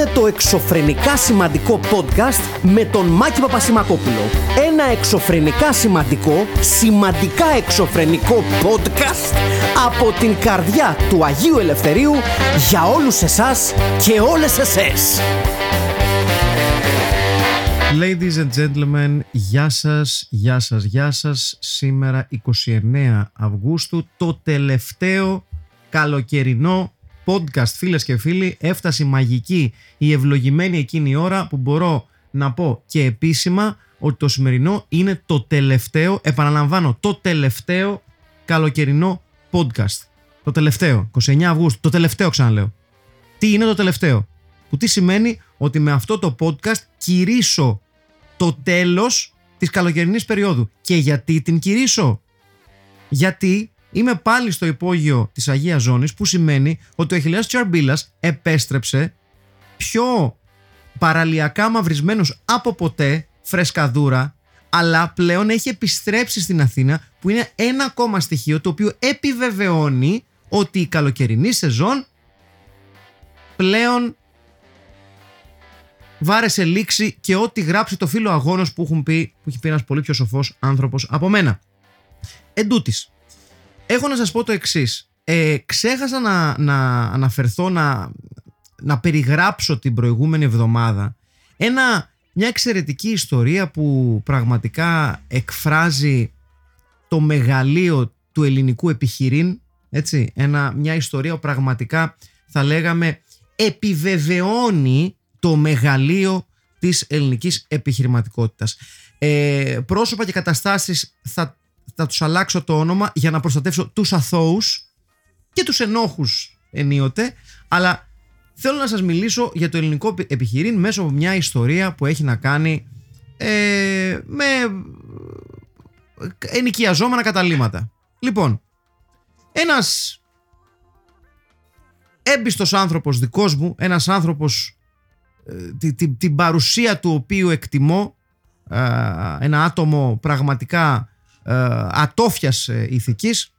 είναι το εξωφρενικά σημαντικό podcast με τον Μάκη Παπασημακόπουλο. Ένα εξωφρενικά σημαντικό, σημαντικά εξωφρενικό podcast από την καρδιά του Αγίου Ελευθερίου για όλους εσάς και όλες εσές. Ladies and gentlemen, γεια σας, γεια σας, γεια σας. Σήμερα 29 Αυγούστου, το τελευταίο καλοκαιρινό podcast φίλες και φίλοι. Έφτασε η μαγική, η ευλογημένη εκείνη η ώρα που μπορώ να πω και επίσημα ότι το σημερινό είναι το τελευταίο, επαναλαμβάνω, το τελευταίο καλοκαιρινό podcast. Το τελευταίο, 29 Αυγούστου, το τελευταίο ξαναλέω. Τι είναι το τελευταίο, που τι σημαίνει ότι με αυτό το podcast κηρύσω το τέλος της καλοκαιρινής περίοδου. Και γιατί την κηρύσω; Γιατί είμαι πάλι στο υπόγειο της Αγίας Ζώνης που σημαίνει ότι ο Αχιλέας Τσαρμπίλας επέστρεψε πιο παραλιακά μαυρισμένος από ποτέ, φρεσκαδούρα, αλλά πλέον έχει επιστρέψει στην Αθήνα που είναι ένα ακόμα στοιχείο το οποίο επιβεβαιώνει ότι η καλοκαιρινή σεζόν πλέον βάρεσε λήξη και ό,τι γράψει το φίλο αγώνος που, έχουν πει, που έχει πει ένας πολύ πιο σοφός άνθρωπος από μένα. Εν τούτης, έχω να σας πω το εξής. Ε, ξέχασα να, να αναφερθώ, να, να περιγράψω την προηγούμενη εβδομάδα ένα, μια εξαιρετική ιστορία που πραγματικά εκφράζει το μεγαλείο του ελληνικού επιχειρήν, έτσι, ένα, μια ιστορία που πραγματικά θα λέγαμε επιβεβαιώνει το μεγαλείο της ελληνικής επιχειρηματικότητας. Ε, πρόσωπα και καταστάσεις θα, θα τους αλλάξω το όνομα για να προστατεύσω τους αθώους και τους ενόχους ενίοτε, αλλά θέλω να σας μιλήσω για το ελληνικό επιχειρήν μέσω από μια ιστορία που έχει να κάνει ε, με ενοικιαζόμενα καταλήματα. Λοιπόν, ένας έμπιστος άνθρωπος δικός μου, ένας άνθρωπος την, την, την παρουσία του οποίου εκτιμώ ένα άτομο πραγματικά ατόφιας ε, ηθικής.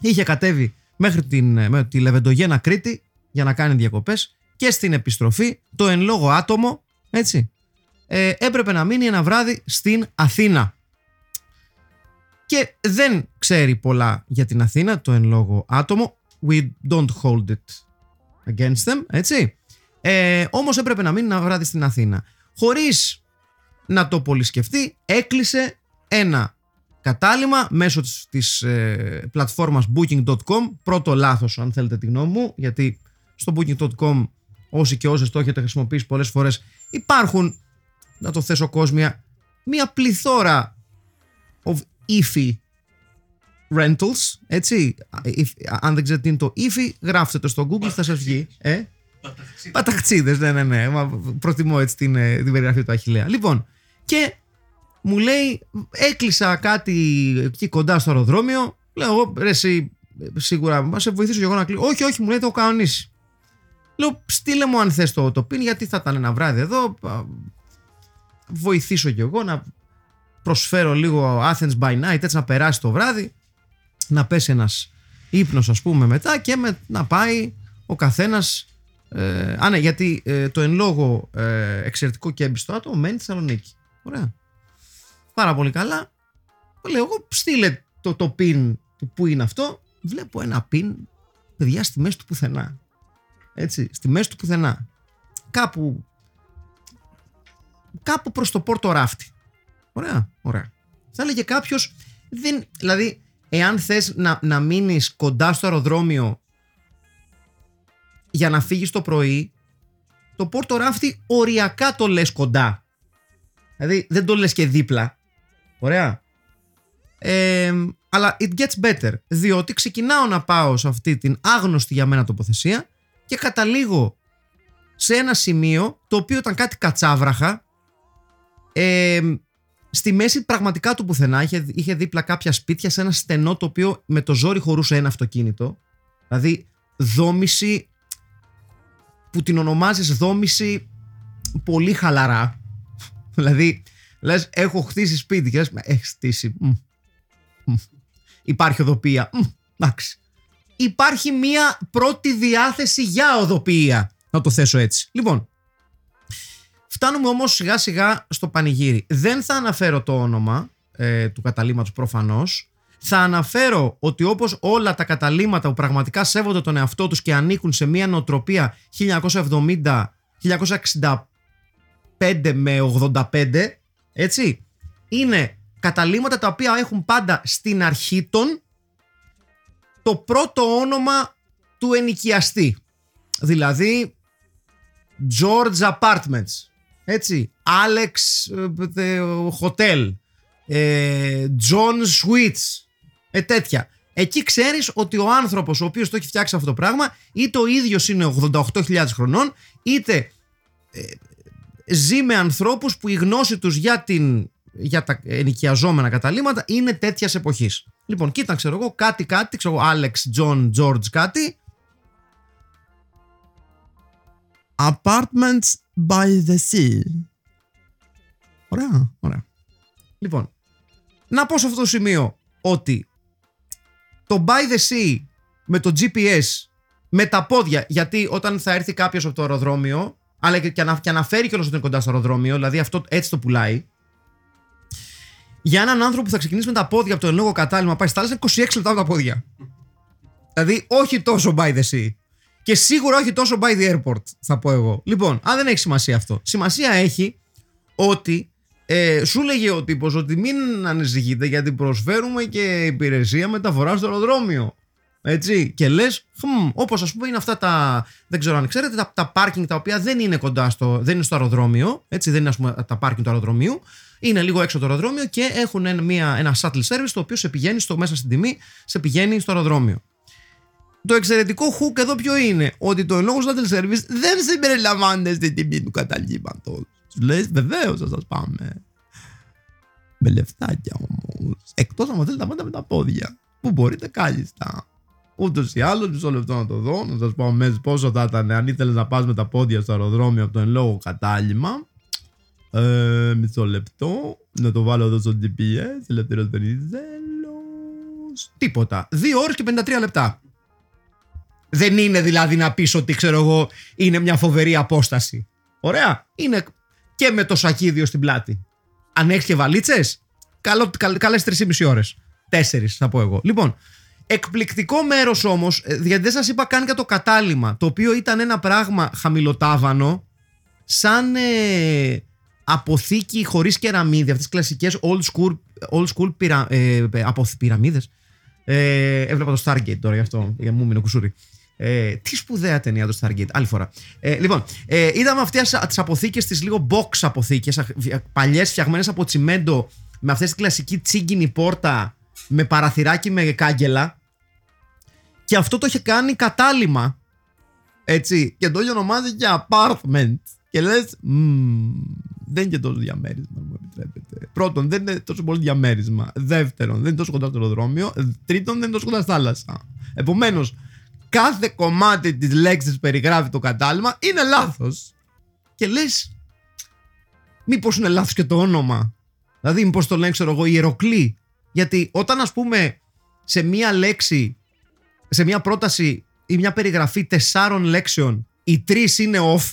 Είχε κατέβει μέχρι την, με τη Λεβεντογένα Κρήτη για να κάνει διακοπές και στην επιστροφή το εν λόγω άτομο έτσι, ε, έπρεπε να μείνει ένα βράδυ στην Αθήνα. Και δεν ξέρει πολλά για την Αθήνα το εν λόγω άτομο. We don't hold it against them έτσι. Ε, Όμως έπρεπε να μείνει ένα βράδυ στην Αθήνα. Χωρίς να το πολύ σκεφτεί, έκλεισε ένα κατάλημα μέσω της, της ε, πλατφόρμας booking.com πρώτο λάθος αν θέλετε τη γνώμη μου γιατί στο booking.com όσοι και όσες το έχετε χρησιμοποιήσει πολλές φορές υπάρχουν να το θέσω κόσμια μια πληθώρα of iffy rentals έτσι. Αν δεν ξέρετε τι είναι το iffy γράφτε το στο google θα σας βγει. Ε; Παταχτσίδε, ναι, ναι, ναι. Μα προτιμώ έτσι την, ε, την περιγραφή του Αχηλέα. Λοιπόν, και μου λέει, έκλεισα κάτι εκεί κοντά στο αεροδρόμιο. Λέω εγώ, ρε, εσύ, σίγουρα, μα σε βοηθήσω και εγώ να κλείσω. Όχι, όχι, μου λέει, το έχω κανονίσει. Λέω, στείλε μου αν θες το, το πιν, γιατί θα ήταν ένα βράδυ εδώ. Βοηθήσω κι εγώ να προσφέρω λίγο Athens by night, έτσι να περάσει το βράδυ. Να πέσει ένας ύπνος, ας πούμε, μετά και με, να πάει ο καθένας ε, α, ναι, γιατί ε, το εν λόγω ε, εξαιρετικό και έμπιστο άτομο μένει στη Θεσσαλονίκη. Ωραία. Πάρα πολύ καλά. Λέω εγώ, στείλε το, το pin του που είναι αυτό. Βλέπω ένα pin, παιδιά, στη μέση του πουθενά. Έτσι, στη μέση του πουθενά. Κάπου, κάπου προς το πόρτο ράφτη. Ωραία, ωραία. Θα έλεγε κάποιος, δηλαδή, εάν θες να, να μείνεις κοντά στο αεροδρόμιο για να φύγεις το πρωί, το πόρτο ράφτη οριακά το λες κοντά. Δηλαδή δεν το λες και δίπλα. Ωραία. Ε, αλλά it gets better. Διότι ξεκινάω να πάω σε αυτή την άγνωστη για μένα τοποθεσία και καταλήγω σε ένα σημείο το οποίο ήταν κάτι κατσάβραχα. Ε, στη μέση πραγματικά του πουθενά είχε, είχε δίπλα κάποια σπίτια σε ένα στενό το οποίο με το ζόρι χωρούσε ένα αυτοκίνητο. Δηλαδή δόμηση που την ονομάζεις δόμηση πολύ χαλαρά. δηλαδή, λες, έχω χτίσει σπίτι και λες, έχεις χτίσει. Υπάρχει οδοπία. Εντάξει. Υπάρχει μία πρώτη διάθεση για οδοπία. Να το θέσω έτσι. Λοιπόν, Φτάνουμε όμως σιγά σιγά στο πανηγύρι. Δεν θα αναφέρω το όνομα ε, του καταλήμματος προφανώς. Θα αναφέρω ότι όπως όλα τα καταλήμματα που πραγματικά σέβονται τον εαυτό τους και ανήκουν σε μια νοοτροπία 1970, 1965 με 85, έτσι, είναι καταλήμματα τα οποία έχουν πάντα στην αρχή των το πρώτο όνομα του ενοικιαστή. Δηλαδή George Apartments, έτσι, Alex ε, Hotel, ε, John Suites, ε, τέτοια. Εκεί ξέρεις ότι ο άνθρωπος ο οποίος το έχει φτιάξει αυτό το πράγμα είτε ο ίδιος είναι 88.000 χρονών είτε ε, ζει με ανθρώπους που η γνώση τους για, την, για τα ενοικιαζόμενα καταλήμματα είναι τέτοιας εποχής. Λοιπόν, κοίτα, ξέρω εγώ, κάτι, κάτι, ξέρω εγώ, Alex, John, George, κάτι. Apartments by the sea. Ωραία, ωραία. Λοιπόν, να πω σε αυτό το σημείο ότι το by the sea με το GPS με τα πόδια, γιατί όταν θα έρθει κάποιος από το αεροδρόμιο, αλλά και, να, και αναφέρει κιόλας ότι είναι κοντά στο αεροδρόμιο, δηλαδή αυτό έτσι το πουλάει. Για έναν άνθρωπο που θα ξεκινήσει με τα πόδια από το λόγο κατάλημα, πάει στα 26 λεπτά από τα πόδια. Δηλαδή, όχι τόσο by the sea. Και σίγουρα όχι τόσο by the airport, θα πω εγώ. Λοιπόν, αν δεν έχει σημασία αυτό. Σημασία έχει ότι ε, σου λέγε ο τύπος ότι μην ανησυχείτε γιατί προσφέρουμε και υπηρεσία μεταφοράς στο αεροδρόμιο. Έτσι. Και λες, όπως ας πούμε είναι αυτά τα. Δεν ξέρω αν ξέρετε, τα, τα πάρκινγκ τα οποία δεν είναι κοντά στο. δεν είναι στο αεροδρόμιο. Έτσι, δεν είναι ας πούμε, τα πάρκινγκ του αεροδρομίου. Είναι λίγο έξω το αεροδρόμιο και έχουν ένα, μια, ένα shuttle service το οποίο σε πηγαίνει στο, μέσα στην τιμή, σε πηγαίνει στο αεροδρόμιο. Το εξαιρετικό hook εδώ ποιο είναι, ότι το λόγο shuttle service δεν συμπεριλαμβάνεται στην τιμή του καταλήμματο. Του λες, βεβαίως θα σας πάμε. Με λεφτάκια όμως. Εκτός αν θέλετε να πάτε με τα πόδια. Που μπορείτε κάλλιστα. Ούτως ή άλλως, μισό λεπτό να το δω, να σας πω αμέσως πόσο θα ήταν αν ήθελες να πας με τα πόδια στο αεροδρόμιο από το εν λόγω κατάλημα. Ε, μισό λεπτό. Να το βάλω εδώ στο GPS. Ελεύθερο Βενιζέλος. Τίποτα. 2 ώρες και 53 λεπτά. Δεν είναι δηλαδή να πεις ότι ξέρω εγώ είναι μια φοβερή απόσταση. Ωραία. Είναι και με το σακίδιο στην πλάτη. Αν έχεις και βαλίτσες, καλές 3,5 ώρες. Τέσσερις θα πω εγώ. Λοιπόν, εκπληκτικό μέρος όμως, ε, γιατί δεν σας είπα καν για το κατάλημα, το οποίο ήταν ένα πράγμα χαμηλοτάβανο, σαν ε, αποθήκη χωρίς κεραμίδι, αυτές τις κλασικές old school, old school πυρα, ε, πυραμίδες. Ε, έβλεπα το Stargate τώρα γι' αυτό, για μου μείνει κουσούρι. Ε, τι σπουδαία ταινία το Stargate, άλλη φορά. Ε, λοιπόν, ε, είδαμε αυτές τις αποθήκες, τις λίγο box αποθήκες, παλιές φτιαγμένες από τσιμέντο, με αυτές τη κλασική τσίγκινη πόρτα, με παραθυράκι με κάγκελα. Και αυτό το είχε κάνει κατάλημα. Έτσι. Και το είχε ονομάζει και apartment. Και λες, δεν είναι και τόσο διαμέρισμα, μου επιτρέπετε. Πρώτον, δεν είναι τόσο πολύ διαμέρισμα. Δεύτερον, δεν είναι τόσο κοντά στο αεροδρόμιο. Τρίτον, δεν είναι τόσο κοντά στη θάλασσα. Επομένως, κάθε κομμάτι της λέξης που περιγράφει το κατάλημα είναι λάθος. Και λες, μήπως είναι λάθος και το όνομα. Δηλαδή, μήπως το λένε, ξέρω εγώ, ιεροκλή. Γιατί όταν ας πούμε σε μία λέξη, σε μία πρόταση ή μια περιγραφή τεσσάρων λέξεων, οι τρεις είναι off,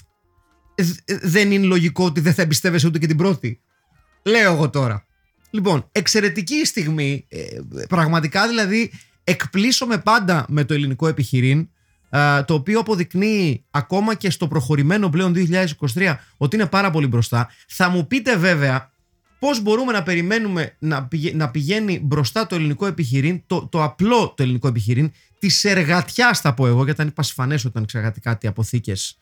δεν είναι λογικό ότι δεν θα εμπιστεύεσαι ούτε και την πρώτη. Λέω εγώ τώρα. Λοιπόν, εξαιρετική στιγμή. Ε, πραγματικά δηλαδή εκπλήσωμαι πάντα με το ελληνικό επιχειρήν το οποίο αποδεικνύει ακόμα και στο προχωρημένο πλέον 2023 ότι είναι πάρα πολύ μπροστά. Θα μου πείτε βέβαια πώς μπορούμε να περιμένουμε να, να πηγαίνει μπροστά το ελληνικό επιχειρήν, το, το απλό το ελληνικό επιχειρήν, τη εργατιά θα πω εγώ, γιατί ήταν πασφανές όταν ξεγατεί κάτι αποθήκες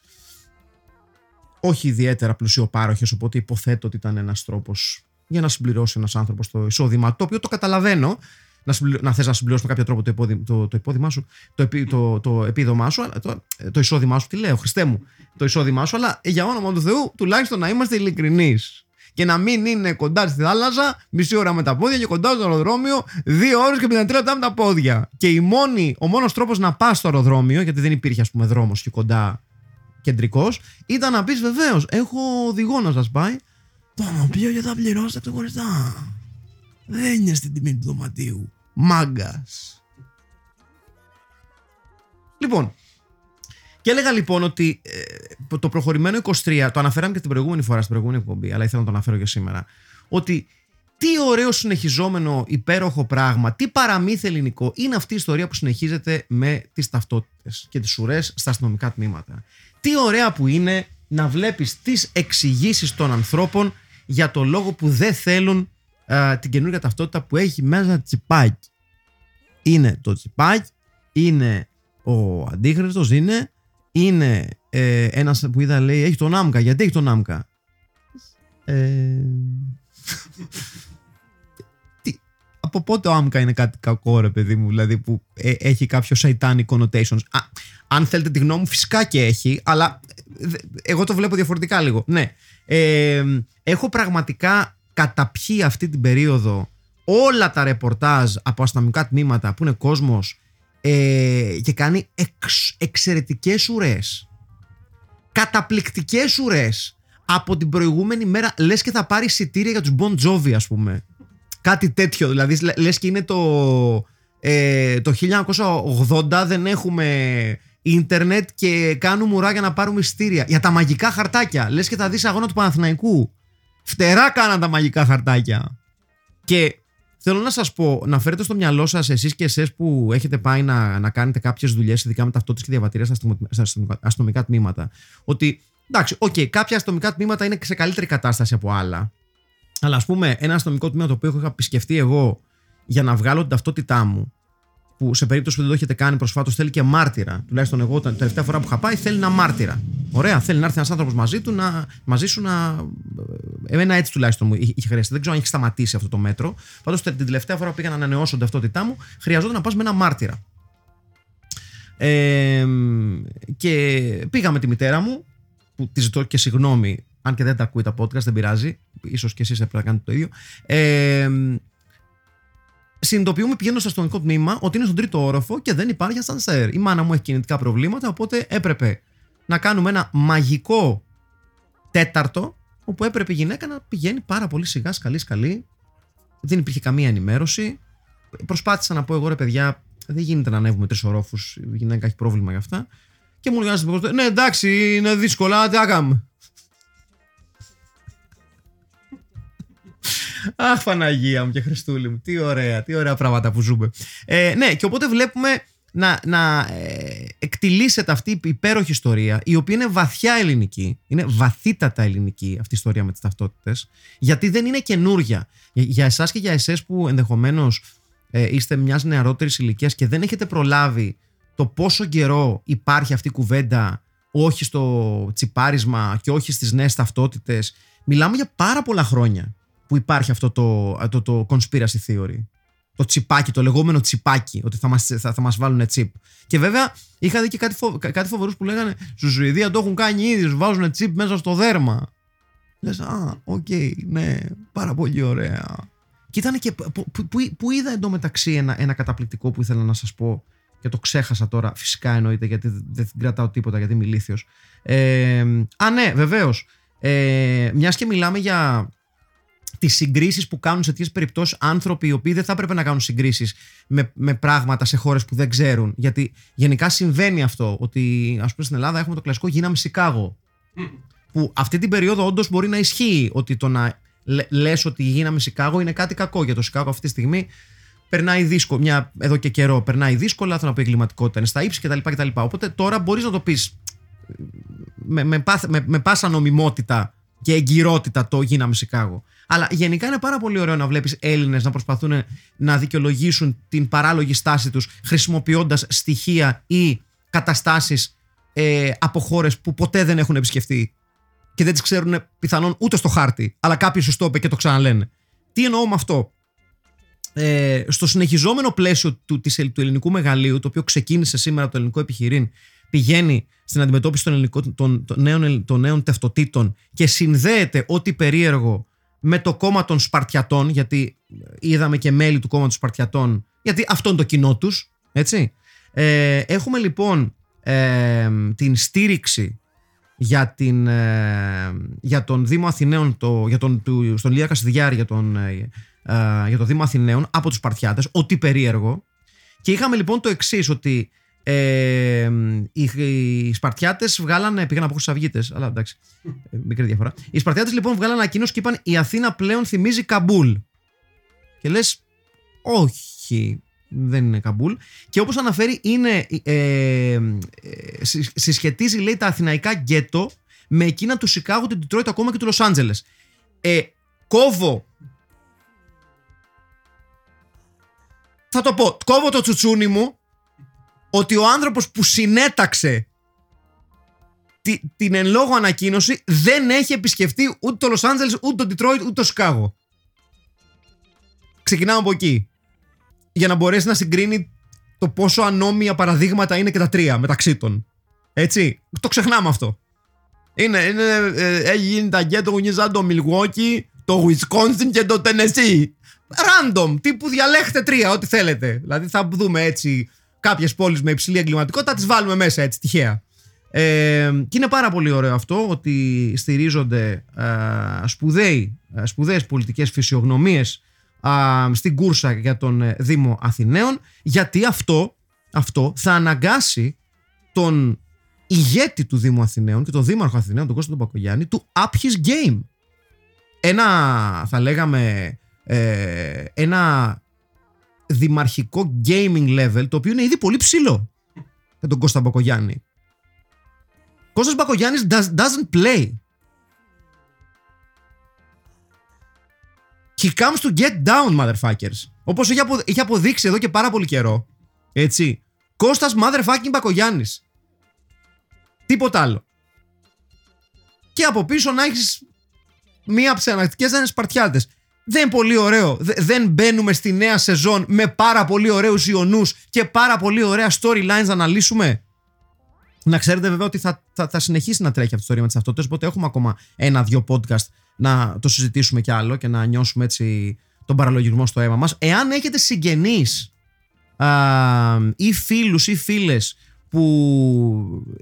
όχι ιδιαίτερα πλουσιοπάροχες, οπότε υποθέτω ότι ήταν ένας τρόπος για να συμπληρώσει ένας άνθρωπος το εισόδημα, το οποίο το καταλαβαίνω, να, συμπληρω... να θες να συμπληρώσεις με κάποιο τρόπο το, υπόδη... το, το υπόδημά σου, το, επί... το, το επίδομά σου, το, το εισόδημά σου, τι λέω, Χριστέ μου, το εισόδημά σου, αλλά για όνομα του Θεού τουλάχιστον να είμαστε ειλικρινείς. Και να μην είναι κοντά στη θάλασσα, μισή ώρα με τα πόδια και κοντά στο αεροδρόμιο, δύο ώρες και 53 λεπτά με τα πόδια. Και η μόνη, ο μόνος τρόπος να πας στο αεροδρόμιο, γιατί δεν υπήρχε ας πούμε δρόμος και κοντά κεντρικός, ήταν να πεις βεβαίως, έχω οδηγό να σας πάει. Το οποίο και θα πληρώσετε ξεχωριστά. Δεν είναι στην τιμή του δωματίου. Μάγκας. Λοιπόν, και έλεγα λοιπόν ότι ε, το προχωρημένο 23, το αναφέραμε και την προηγούμενη φορά στην προηγούμενη εκπομπή, αλλά ήθελα να το αναφέρω και σήμερα. Ότι τι ωραίο συνεχιζόμενο υπέροχο πράγμα, τι παραμύθι ελληνικό είναι αυτή η ιστορία που συνεχίζεται με τις ταυτότητες και τις ουρές στα αστυνομικά τμήματα. Τι ωραία που είναι να βλέπεις τις εξηγήσεις των ανθρώπων για το λόγο που δεν θέλουν α, την καινούργια ταυτότητα που έχει μέσα τσιπάκι. Είναι το τσιπάκι, είναι ο αντίχρηστος, είναι, είναι ε, ένας που είδα λέει έχει τον άμκα. Γιατί έχει τον άμκα; Ε, τι, από πότε ο άμκα είναι κάτι κακό ρε παιδί μου, δηλαδή που ε, έχει κάποιο satanic connotations. Α, αν θέλετε τη γνώμη μου φυσικά και έχει, αλλά ε, εγώ το βλέπω διαφορετικά λίγο. Ναι. Ε, έχω πραγματικά καταπιεί αυτή την περίοδο όλα τα ρεπορτάζ από αστυνομικά τμήματα που είναι κόσμος ε, και κάνει εξ, εξαιρετικές ουρές. Καταπληκτικές ουρές. Από την προηγούμενη μέρα λες και θα πάρει εισιτήρια για τους Bon Jovi ας πούμε. Κάτι τέτοιο. Δηλαδή λες και είναι το, ε, το 1980 δεν έχουμε ίντερνετ και κάνουμε ουρά για να πάρουμε εισιτήρια. Για τα μαγικά χαρτάκια. Λες και θα δεις αγώνα του Παναθηναϊκού. Φτερά κάναν τα μαγικά χαρτάκια. Και θέλω να σας πω, να φέρετε στο μυαλό σας, εσείς και εσείς που έχετε πάει να, να κάνετε κάποιες δουλειές, ειδικά με ταυτότητε και διαβατήρια στα αστυνομικά τμήματα, ότι εντάξει, OK, okay, κάποια αστυνομικά τμήματα είναι σε καλύτερη κατάσταση από άλλα. Αλλά ας πούμε, ένα αστυνομικό τμήμα το οποίο έχω επισκεφτεί εγώ για να βγάλω την ταυτότητά μου, που σε περίπτωση που δεν το έχετε κάνει προσφάτως θέλει και μάρτυρα. Τουλάχιστον εγώ την τελευταία φορά που είχα πάει θέλει ένα μάρτυρα. Ωραία, θέλει να έρθει ένας άνθρωπος μαζί, του, να, μαζί σου να. Εμένα έτσι τουλάχιστον μου είχε χρειαστεί. Δεν ξέρω αν έχει σταματήσει αυτό το μέτρο. Πάντως την τελευταία φορά που πήγα να ανανεώσω την ταυτότητά μου, χρειαζόταν να πας με ένα μάρτυρα. Ε, και πήγα με τη μητέρα μου, που τη ζητώ και συγγνώμη, αν και δεν τα ακούει τα podcast, δεν πειράζει. ίσως και εσείς έπρεπε να κάνετε το ίδιο. Ε, συνειδητοποιούμε πηγαίνοντας στο αστυνομικό τμήμα ότι είναι στον τρίτο όροφο και δεν υπάρχει ασανσέρ. Η μάνα μου έχει κινητικά προβλήματα, οπότε έπρεπε να κάνουμε ένα μαγικό τέταρτο, όπου έπρεπε η γυναίκα να πηγαίνει πάρα πολύ σιγά, σκαλή, σκαλή. Δεν υπήρχε καμία ενημέρωση. Προσπάθησα να πω εγώ ρε παιδιά, δεν γίνεται να ανέβουμε τρεις ορόφους. Η γυναίκα έχει πρόβλημα γι' αυτά. Και μου λέει Ναι, εντάξει, είναι δύσκολα, τι Αχ, Παναγία μου και Χριστούλη μου. Τι ωραία, τι ωραία πράγματα που ζούμε. Ε, ναι, και οπότε βλέπουμε να, να ε, εκτιλήσεται αυτή η υπέροχη ιστορία, η οποία είναι βαθιά ελληνική, είναι βαθύτατα ελληνική αυτή η ιστορία με τις ταυτότητες, γιατί δεν είναι καινούρια. Για, για εσάς και για εσές που ενδεχομένως ε, είστε μιας νεαρότερης ηλικίας και δεν έχετε προλάβει το πόσο καιρό υπάρχει αυτή η κουβέντα όχι στο τσιπάρισμα και όχι στις νέες ταυτότητες. Μιλάμε για πάρα πολλά χρόνια που υπάρχει αυτό το, το, το conspiracy theory. Το τσιπάκι, το λεγόμενο τσιπάκι, ότι θα μας, θα, θα μας βάλουν τσιπ. Και βέβαια είχα δει και κάτι, φο, κάτι φοβερούς που λέγανε στη Σουηδία το έχουν κάνει ήδη, σου βάζουν τσιπ μέσα στο δέρμα. Λες, α, OK, okay, ναι, πάρα πολύ ωραία. Και ήταν και που, που, που, που είδα εντωμεταξύ ένα, ένα καταπληκτικό που ήθελα να σας πω και το ξέχασα τώρα, φυσικά εννοείται γιατί δεν κρατάω τίποτα γιατί είμαι ηλίθιος. Ε, α, ναι, βεβαίως. Ε, μιας και μιλάμε για τις συγκρίσεις που κάνουν σε τέτοιες περιπτώσεις άνθρωποι οι οποίοι δεν θα έπρεπε να κάνουν συγκρίσεις με, με πράγματα σε χώρες που δεν ξέρουν. Γιατί γενικά συμβαίνει αυτό. Ότι ας πούμε στην Ελλάδα έχουμε το κλασικό γίναμε Σικάγο. Που αυτή την περίοδο όντως μπορεί να ισχύει ότι το να λε ότι γίναμε Σικάγο είναι κάτι κακό. Για το Σικάγο αυτή τη στιγμή περνάει δύσκολο. Μια, εδώ και καιρό περνάει δύσκολα. Θέλω να πει εγκληματικότητα είναι στα ύψη κτλ. κτλ. Οπότε τώρα μπορείς να το πεις με, με, με, με πάσα νομιμότητα και εγκυρότητα το γίναμε Σικάγο. Αλλά γενικά είναι πάρα πολύ ωραίο να βλέπεις Έλληνες να προσπαθούν να δικαιολογήσουν την παράλογη στάση τους χρησιμοποιώντας στοιχεία ή καταστάσεις ε, από χώρες που ποτέ δεν έχουν επισκεφτεί και δεν τις ξέρουν πιθανόν ούτε στο χάρτη, αλλά κάποιο του το είπε και το ξαναλένε. Τι εννοώ με αυτό; Ε, στο συνεχιζόμενο πλαίσιο του, της, του ελληνικού μεγαλείου, το οποίο ξεκίνησε σήμερα το ελληνικό επιχειρήν, πηγαίνει στην αντιμετώπιση των, ελληνικών, των, των, νέων, των νέων ταυτοτήτων και συνδέεται ό,τι περίεργο με το κόμμα των Σπαρτιατών, γιατί είδαμε και μέλη του κόμματος Σπαρτιατών, γιατί αυτό είναι το κοινό τους. Έτσι. Ε, έχουμε λοιπόν ε, την στήριξη για, την, ε, για τον Δήμο Αθηναίων, το, για τον, του, στον Ηλία Κασιδιάρη για τον, ε, για το Δήμο Αθηναίων από τους Σπαρτιάτες, ό,τι περίεργο. Και είχαμε λοιπόν το εξής ότι Ε, οι, οι Σπαρτιάτες βγάλανε, πήγαν από Χρυσαυγίτες, αλλά εντάξει, ε, μικρή διαφορά. Οι Σπαρτιάτες λοιπόν βγάλανε ανακοίνωση και είπαν η Αθήνα πλέον θυμίζει Καμπούλ. Και λες, όχι, δεν είναι Καμπούλ. Και όπως αναφέρει είναι, ε, ε, συ- συσχετίζει λέει τα αθηναϊκά γκέτο με εκείνα του Σικάγου, του Ντιτρόιτ ακόμα και του Λος Άντζελες. Ε, κόβω θα το πω, κόβω το τσουτσούνι μου ότι ο άνθρωπος που συνέταξε τη- την εν λόγω ανακοίνωση δεν έχει επισκεφτεί ούτε το Λος Άντζελες, ούτε το Ντιτρόιτ, ούτε το Σικάγο. Ξεκινάμε από εκεί. Για να μπορέσει να συγκρίνει το πόσο ανώμια παραδείγματα είναι και τα τρία μεταξύ των. Έτσι. Το ξεχνάμε αυτό. Είναι, είναι, ε, έχει γίνει τα γκέτο γουνίζα το Milwaukee, το Wisconsin και το Tennessee. Random, τύπου διαλέχτε τρία, ό,τι θέλετε. Δηλαδή θα δούμε έτσι κάποιες πόλεις με υψηλή εγκληματικότητα, τις βάλουμε μέσα έτσι τυχαία. Ε, και είναι πάρα πολύ ωραίο αυτό ότι στηρίζονται ε, σπουδαίοι, ε, σπουδαίες πολιτικές φυσιογνωμίες α, στην κούρσα για τον ε, Δήμο Αθηναίων γιατί αυτό, αυτό θα αναγκάσει τον ηγέτη του Δήμου Αθηναίων και τον Δήμαρχο Αθηναίων, τον Κώστα τον Πακογιάννη, του up his game. Ένα, θα λέγαμε, ε, ένα δημαρχικό gaming level, το οποίο είναι ήδη πολύ ψηλό για τον Κώστα Μπακογιάννη. Κώστας Μπακογιάννης does, doesn't play. He comes to get down, motherfuckers. Όπως έχει, απο, έχει αποδείξει εδώ και πάρα πολύ καιρό. Έτσι. Κώστας motherfucking Μπακογιάννης. Τίποτα άλλο. Και από πίσω να έχεις μία από τις ανακτικές να είναι Σπαρτιάτες. Δεν είναι πολύ ωραίο. Δε- Δεν μπαίνουμε στη νέα σεζόν με πάρα πολύ ωραίους ιονούς και πάρα πολύ ωραία storylines να αναλύσουμε. Να ξέρετε βέβαια ότι θα, θα, θα συνεχίσει να τρέχει αυτό το ρήμα της ταυτότητας. Οπότε έχουμε ακόμα ένα-δύο podcast να το συζητήσουμε κι άλλο και να νιώσουμε έτσι τον παραλογισμό στο αίμα μας. Εάν έχετε συγγενείς ή φίλους ή φίλες που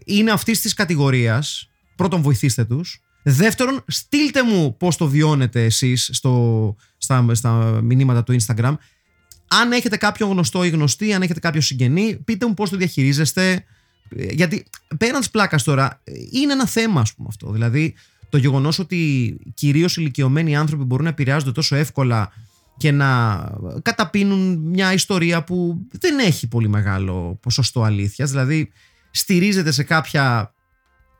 είναι αυτής της κατηγορίας, πρώτον βοηθήστε τους. Δεύτερον, στείλτε μου πώς το βιώνετε εσείς στο, στα, στα μηνύματα του Instagram. Αν έχετε κάποιον γνωστό ή γνωστή, αν έχετε κάποιο συγγενή, πείτε μου πώς το διαχειρίζεστε. Ε, Γιατί πέραν της πλάκας τώρα, ε, είναι ένα θέμα, ας πούμε αυτό. Δηλαδή, το γεγονός ότι κυρίως ηλικιωμένοι άνθρωποι μπορούν να επηρεάζονται τόσο εύκολα και να καταπίνουν μια ιστορία που δεν έχει πολύ μεγάλο ποσοστό αλήθειας. Δηλαδή, στηρίζεται σε κάποια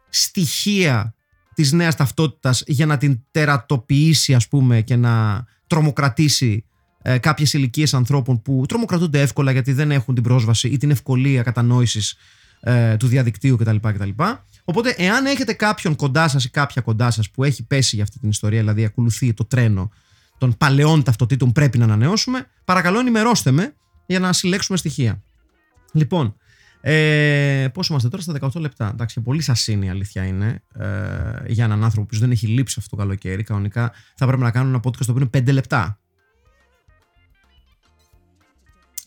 στοιχεία της νέας ταυτότητας για να την τερατοποιήσει ας πούμε και να τρομοκρατήσει ε, κάποιες ηλικίες ανθρώπων που τρομοκρατούνται εύκολα γιατί δεν έχουν την πρόσβαση ή την ευκολία κατανόησης ε, του διαδικτύου κτλ, κτλ. Οπότε, εάν έχετε κάποιον κοντά σας ή κάποια κοντά σας που έχει πέσει για αυτή την ιστορία, δηλαδή ακολουθεί το τρένο των παλαιών ταυτοτήτων πρέπει να ανανεώσουμε, παρακαλώ ενημερώστε με για να συλλέξουμε στοιχεία. Λοιπόν, ε, πόσο είμαστε τώρα στα 18 λεπτά. Εντάξει, πολύ σα είναι η αλήθεια είναι ε, για έναν άνθρωπο που δεν έχει λείψει αυτό το καλοκαίρι. Κανονικά θα πρέπει να κάνουμε ένα podcast το οποίο είναι 5 λεπτά.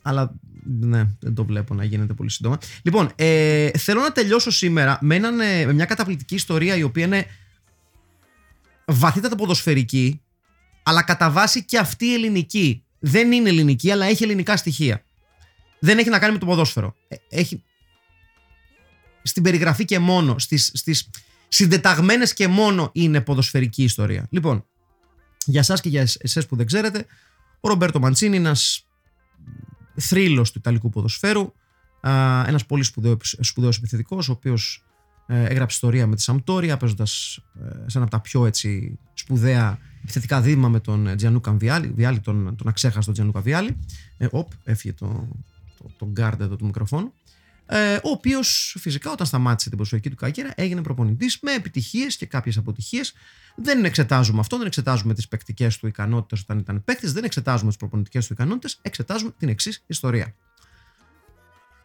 Αλλά ναι, δεν το βλέπω να γίνεται πολύ σύντομα. Λοιπόν, ε, θέλω να τελειώσω σήμερα με, έναν, ε, με μια καταπληκτική ιστορία η οποία είναι βαθύτατα ποδοσφαιρική, αλλά κατά βάση και αυτή η ελληνική. Δεν είναι ελληνική, αλλά έχει ελληνικά στοιχεία. Δεν έχει να κάνει με το ποδόσφαιρο. Ε, Έχει στην περιγραφή και μόνο, στις, στις συντεταγμένες και μόνο είναι ποδοσφαιρική ιστορία. Λοιπόν, για εσάς και για εσές που δεν ξέρετε, ο Ρομπέρτο Μαντσίνη είναι ένας θρύλος του Ιταλικού ποδοσφαίρου, α, ένας πολύ σπουδαίος, σπουδαίος επιθετικός, ο οποίος ε, έγραψε ιστορία με τη Σαμπντόρια, παίζοντας ε, σε ένα από τα πιο έτσι, σπουδαία επιθετικά δίδυμα με τον Τζιανλούκα Βιάλη, Βιάλη τον, τον αξέχαστο Τζιανλούκα Βιάλη. Ε, οπ, έφυγε το, το, το γκάρντ εδώ του μικροφόνου. Ε, ο οποίος φυσικά όταν σταμάτησε την προσωπική του καριέρα έγινε προπονητής με επιτυχίες και κάποιες αποτυχίες. Δεν εξετάζουμε αυτό, δεν εξετάζουμε τις παικτικές του ικανότητες όταν ήταν παίκτης, δεν εξετάζουμε τις προπονητικές του ικανότητες, εξετάζουμε την εξής ιστορία.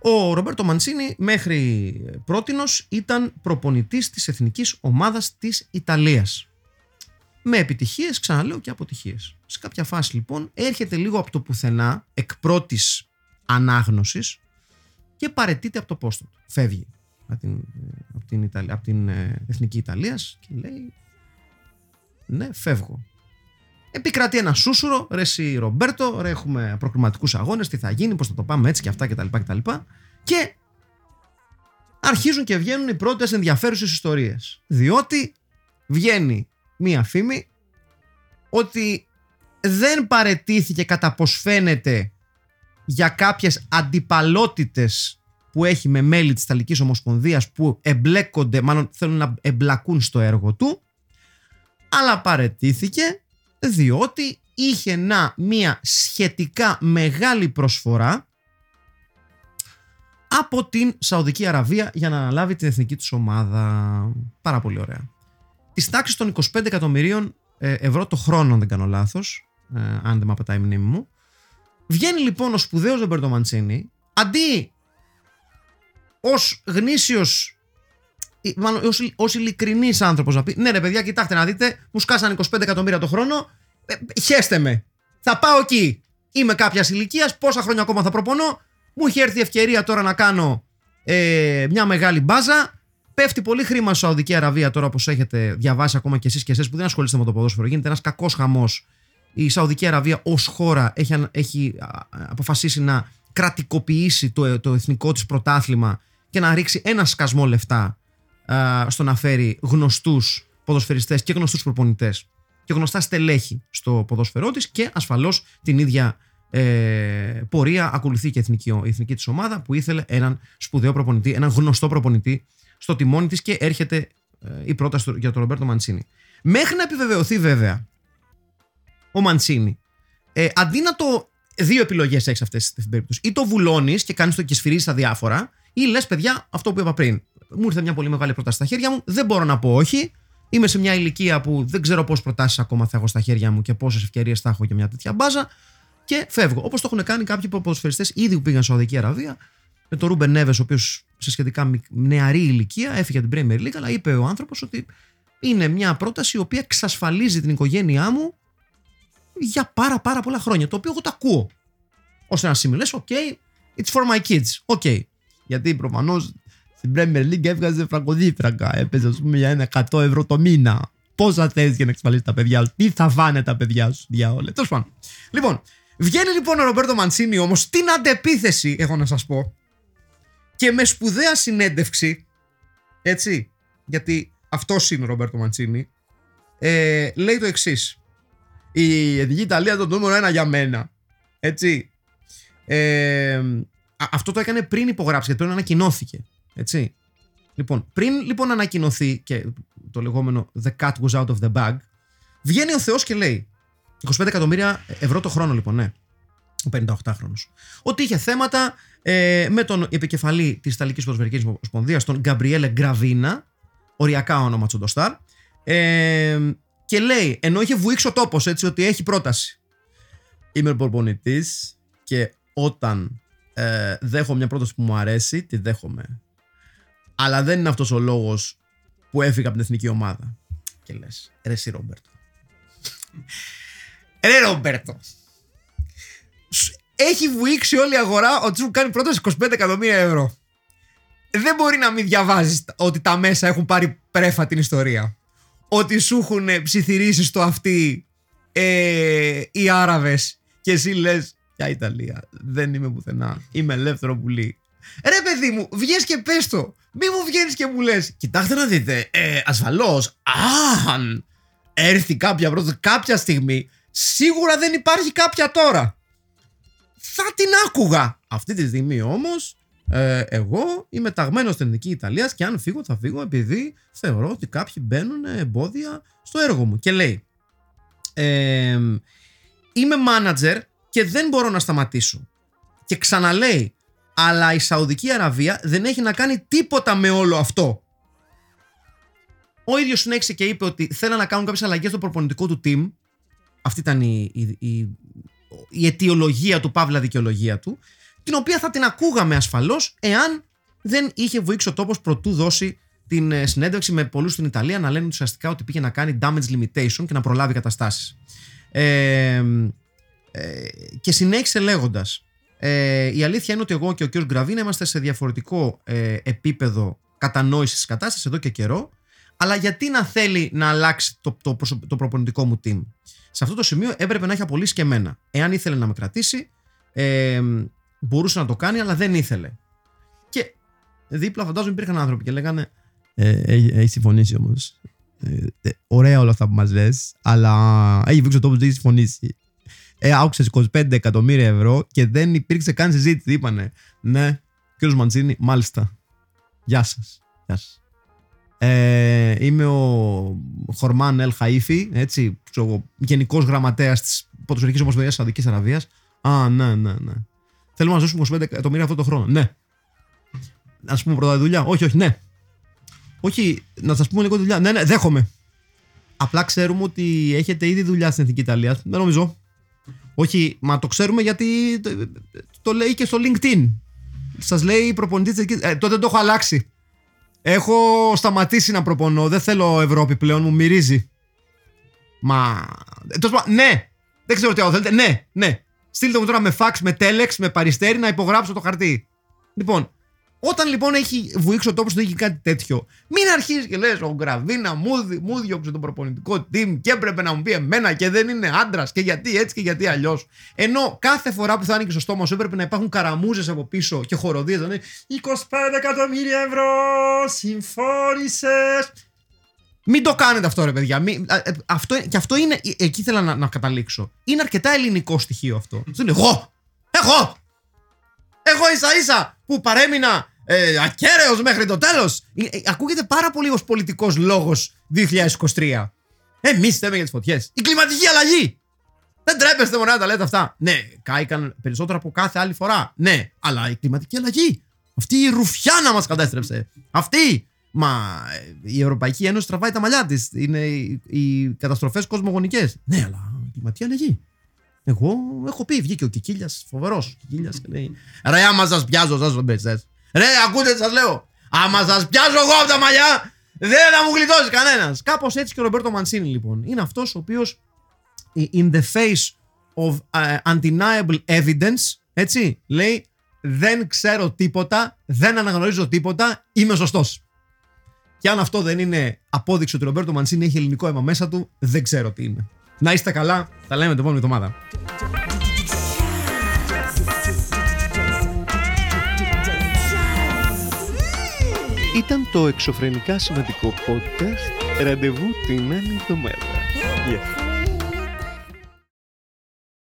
Ο Ρομπέρτο Μαντσίνη μέχρι πρότινος ήταν προπονητής της εθνικής ομάδας της Ιταλίας. Με επιτυχίες, ξαναλέω και αποτυχίες. Σε κάποια φάση λοιπόν έρχεται λίγο από το πουθενά, εκ πρώτης ανάγνωσης και παρετείται από το πόστο του. Φεύγει από την, από την, Ιταλ- από την ε, εθνική Ιταλίας και λέει ναι φεύγω. Επικρατεί ένα σούσουρο, ρε εσύ Ρομπέρτο, ρε έχουμε προκριματικούς αγώνες, τι θα γίνει, πώς θα το πάμε έτσι και αυτά κτλ. κτλ. Και αρχίζουν και βγαίνουν οι πρώτες ενδιαφέρουσες ιστορίες. Διότι βγαίνει μία φήμη ότι δεν παρετήθηκε κατά πως φαίνεται για κάποιες αντιπαλότητες που έχει με μέλη της Ιταλικής Ομοσπονδίας που εμπλέκονται, μάλλον θέλουν να εμπλακούν στο έργο του, αλλά παρετήθηκε διότι είχε να μία σχετικά μεγάλη προσφορά από την Σαουδική Αραβία για να αναλάβει την εθνική της ομάδα. Πάρα πολύ ωραία. Της τάξης των 25 εκατομμυρίων ε, ευρώ το χρόνο, αν δεν κάνω λάθος, ε, αν δεν με απατάει η μνήμη μου. Βγαίνει λοιπόν ο σπουδαίος Ρομπέρτο Μαντσίνη, αντί ως γνήσιος μάλλον ως, ως ειλικρινής άνθρωπος να πει ναι ρε παιδιά κοιτάξτε να δείτε μου σκάσαν 25 εκατομμύρια το χρόνο ε, χέστε με θα πάω εκεί είμαι κάποιας ηλικίας, πόσα χρόνια ακόμα θα προπονώ μου έχει έρθει η ευκαιρία τώρα να κάνω ε, μια μεγάλη μπάζα Πέφτει πολύ χρήμα στη Σαουδική Αραβία τώρα, όπως έχετε διαβάσει ακόμα και εσείς και εσεί που δεν ασχολείστε με το ποδόσφαιρο. Γίνεται ένας κακός χαμός. Η Σαουδική Αραβία ως χώρα έχει, έχει αποφασίσει να κρατικοποιήσει το, το εθνικό της πρωτάθλημα και να ρίξει ένα σκασμό λεφτά α, στο να φέρει γνωστούς ποδοσφαιριστές και γνωστούς προπονητές και γνωστά στελέχη στο ποδόσφαιρό της και ασφαλώς την ίδια ε, πορεία ακολουθεί και η εθνική, η εθνική της ομάδα που ήθελε έναν σπουδαίο προπονητή, έναν γνωστό προπονητή στο τιμόνι της και έρχεται ε, η πρόταση για τον Ρομπέρτο Μαντσίνη. Μέχρι να επιβεβαιωθεί βέβαια ο Μαντσίνη, ε, αντί να το. Δύο επιλογές έχεις αυτές την περίπτωση. Ή το βουλώνεις και κάνεις το και σφυρίζεις τα διάφορα, ή λες, παιδιά, αυτό που είπα πριν. Μου ήρθε μια πολύ μεγάλη πρόταση στα χέρια μου, δεν μπορώ να πω όχι. Είμαι σε μια ηλικία που δεν ξέρω πόσες προτάσεις ακόμα θα έχω στα χέρια μου και πόσες ευκαιρίες θα έχω για μια τέτοια μπάζα. Και φεύγω. Όπως το έχουν κάνει κάποιοι ποδοσφαιριστές ήδη που πήγαν στη Σαουδική Αραβία, με τον Ρούμπεν Νέβες, ο οποίος σε σχετικά νεαρή ηλικία έφυγε από την Premier League, αλλά είπε ο άνθρωπος ότι είναι μια πρόταση η οποία εξασφαλίζει την οικογένειά μου για πάρα πάρα πολλά χρόνια. Το οποίο εγώ το ακούω. Ω ένα σημείο. Λες, OK, it's for my kids. OK. Γιατί προφανώς στην Premier League έβγαζε φραγκοδίφραγκα. Έπαιζε, ας πούμε, για ένα 100 ευρώ το μήνα. Πόσα θε για να εξασφαλίσει τα παιδιά σου, τι θα φάνε τα παιδιά σου, διάολε. Τέλος πάντων. Λοιπόν, βγαίνει λοιπόν ο Ρομπέρτο Μαντσίνη όμως την αντεπίθεση, έχω να σας πω, και με σπουδαία συνέντευξη, έτσι, γιατί αυτός είναι ο Ρομπέρτο Μαντσίνη, ε, λέει το εξής. Η Εθνική Ιταλία το νούμερο ένα για μένα. Έτσι. Ε, αυτό το έκανε πριν υπογράψει, γιατί πριν ανακοινώθηκε. Έτσι. Λοιπόν, πριν λοιπόν ανακοινωθεί και το λεγόμενο The cat was out of the bag, βγαίνει ο Θεός και λέει 25 εκατομμύρια ευρώ το χρόνο, λοιπόν, ναι. Ο 58χρονο. Ότι είχε θέματα ε, με τον επικεφαλή της Ιταλικής Ποδοσφαιρικής Ομοσπονδίας, τον Γκαμπριέλε Γκραβίνα, οριακά όνομα Τσοντοστάρ, ε, και λέει, ενώ είχε βουήξει ο τόπος έτσι ότι έχει πρόταση. Είμαι προπονητής και όταν ε, δέχομαι μια πρόταση που μου αρέσει, τη δέχομαι. Αλλά δεν είναι αυτός ο λόγος που έφυγα από την εθνική ομάδα. Και λες, ρε εσύ Ρόμπερτο. Ρε Ρόμπερτο έχει βουήξει όλη η αγορά ότι σου κάνει πρόταση 25 εκατομμύρια ευρώ. Δεν μπορεί να μην διαβάζεις ότι τα μέσα έχουν πάρει πρέφα την ιστορία. Ότι σου έχουν ψιθυρίσει στο αυτή ε, οι Άραβες και εσύ λες. Για Ιταλία. Δεν είμαι πουθενά. Είμαι ελεύθερο πουλί. Ρε παιδί μου, βγες και πες το. Μη μου βγαίνεις και μου λες. Κοιτάξτε να δείτε. Ε, Ασφαλώς, αν έρθει κάποια πρόταση κάποια στιγμή, σίγουρα δεν υπάρχει κάποια τώρα θα την άκουγα. Αυτή τη στιγμή όμως, ε, εγώ είμαι ταγμένος στην Εθνική Ιταλίας και αν φύγω, θα φύγω επειδή θεωρώ ότι κάποιοι μπαίνουν εμπόδια στο έργο μου. Και λέει, ε, είμαι manager και δεν μπορώ να σταματήσω. Και ξαναλέει, αλλά η Σαουδική Αραβία δεν έχει να κάνει τίποτα με όλο αυτό. Ο ίδιος συνέχισε και είπε ότι θέλει να κάνουν κάποιες αλλαγές στο προπονητικό του team. Αυτή ήταν η, η, η αιτιολογία του, παύλα δικαιολογία του, την οποία θα την ακούγαμε ασφαλώς εάν δεν είχε βοήξει ο τόπος προτού δώσει την ε, συνέντευξη με πολλούς στην Ιταλία να λένε ουσιαστικά ότι πήγε να κάνει damage limitation και να προλάβει καταστάσεις. Ε, ε, και συνέχισε λέγοντας. Ε, η αλήθεια είναι ότι εγώ και ο κ. Γκραβίνα είμαστε σε διαφορετικό ε, επίπεδο κατανόησης της κατάστασης εδώ και καιρό. Αλλά γιατί να θέλει να αλλάξει το, το, το, το προπονητικό μου team; Σε αυτό το σημείο έπρεπε να έχει απολύσει και εμένα. Εάν ήθελε να με κρατήσει, ε, μπορούσε να το κάνει, αλλά δεν ήθελε. Και δίπλα φαντάζομαι υπήρχαν άνθρωποι και λέγανε. Ε, έχει, έχει συμφωνήσει όμως. Ε, ε, ωραία όλα αυτά που μας λες, αλλά έχει βγει ο τόπο, έχει συμφωνήσει. Ε, άκουσες 25 εκατομμύρια ευρώ και δεν υπήρξε καν συζήτηση. Είπανε, ναι, κύριος Μαντσίνη, μάλιστα. Γεια σας. Γεια σας. Ε, είμαι ο Χορμάν Ελ Χαΐφη, έτσι, γενικός γραμματέας της Ποδοσφαιρική Ομοσπονδίας Σαουδικής Αραβίας. Α, ναι, ναι, ναι. Θέλουμε να δώσουμε 25 εκατομμύρια αυτό το χρόνο. Ναι. Α πούμε πρώτα δουλειά. Όχι, όχι, ναι. Όχι, να σας πούμε λίγο δουλειά. Ναι, ναι, δέχομαι. Απλά ξέρουμε ότι έχετε ήδη δουλειά στην Εθνική Ιταλία. Δεν νομίζω. Όχι, μα το ξέρουμε γιατί το, το λέει και στο LinkedIn. Σας λέει προπονητής της ε, τότε το έχω αλλάξει. Έχω σταματήσει να προπονώ. Δεν θέλω Ευρώπη πλέον, μου μυρίζει. Μα. Τόσο, ναι! Δεν ξέρω τι άλλο θέλετε. Ναι, ναι. Στείλτε μου τώρα με fax, με telex, με παριστέρι να υπογράψω το χαρτί. Λοιπόν, όταν λοιπόν έχει βουήξει ο τόπος του έχει κάτι τέτοιο, μην αρχίζεις και λες: Ο Γκραβίνα μου, μου διώξε το προπονητικό team και έπρεπε να μου πει εμένα και δεν είναι άντρας και γιατί έτσι και γιατί αλλιώς. Ενώ κάθε φορά που θα άνοιγε στο στόμα σου έπρεπε να υπάρχουν καραμούζες από πίσω και χοροδίες. Δηλαδή 25 εκατομμύρια ευρώ, συμφώνησες. Μην το κάνετε αυτό, ρε παιδιά. Μην, ε, αυτό, και αυτό είναι. Ε, εκεί ήθελα να, να καταλήξω. Είναι αρκετά ελληνικό στοιχείο αυτό. Δεν είναι εγώ! Εγώ! Εγώ ίσα ίσα που παρέμεινα ε, ακέραιος μέχρι το τέλος. Ε, ε, ακούγεται πάρα πολύ ως πολιτικός λόγος 2023. Εμείς θέμε για τις φωτιές. Η κλιματική αλλαγή. Δεν τρέπεστε μόνο να τα λέτε αυτά. Ναι, κάηκαν περισσότερο από κάθε άλλη φορά. Ναι, αλλά η κλιματική αλλαγή. Αυτή η ρουφιάνα μας κατέστρεψε. Αυτή. Μα η Ευρωπαϊκή Ένωση τραβάει τα μαλλιά της. Είναι οι, οι καταστροφές κοσμογονικές. Ναι, αλλά η κλιματική αλλαγή. Εγώ έχω πει, βγήκε ο Κικίλιας, φοβερός Κικίλιας και λέει: Ρε, άμα σας πιάζω, σας τον Ρε, ακούτε, σας λέω. Άμα σας πιάσω εγώ από τα μαλλιά, δεν θα μου γλιτώσεις κανένας. Κάπως έτσι και ο Ρομπέρτο Μανσίνη, λοιπόν. Είναι αυτός ο οποίος in the face of uh, undeniable evidence, έτσι, λέει δεν ξέρω τίποτα, δεν αναγνωρίζω τίποτα, είμαι σωστός. Και αν αυτό δεν είναι απόδειξη ότι ο Ρομπέρτο Μανσίνη έχει ελληνικό αίμα μέσα του, δεν ξέρω τι είναι. Να είστε καλά, τα λέμε την επόμενη εβδομάδα. Ήταν το εξωφρενικά σημαντικό podcast. Ραντεβού την άλλη εβδομάδα. Γεια.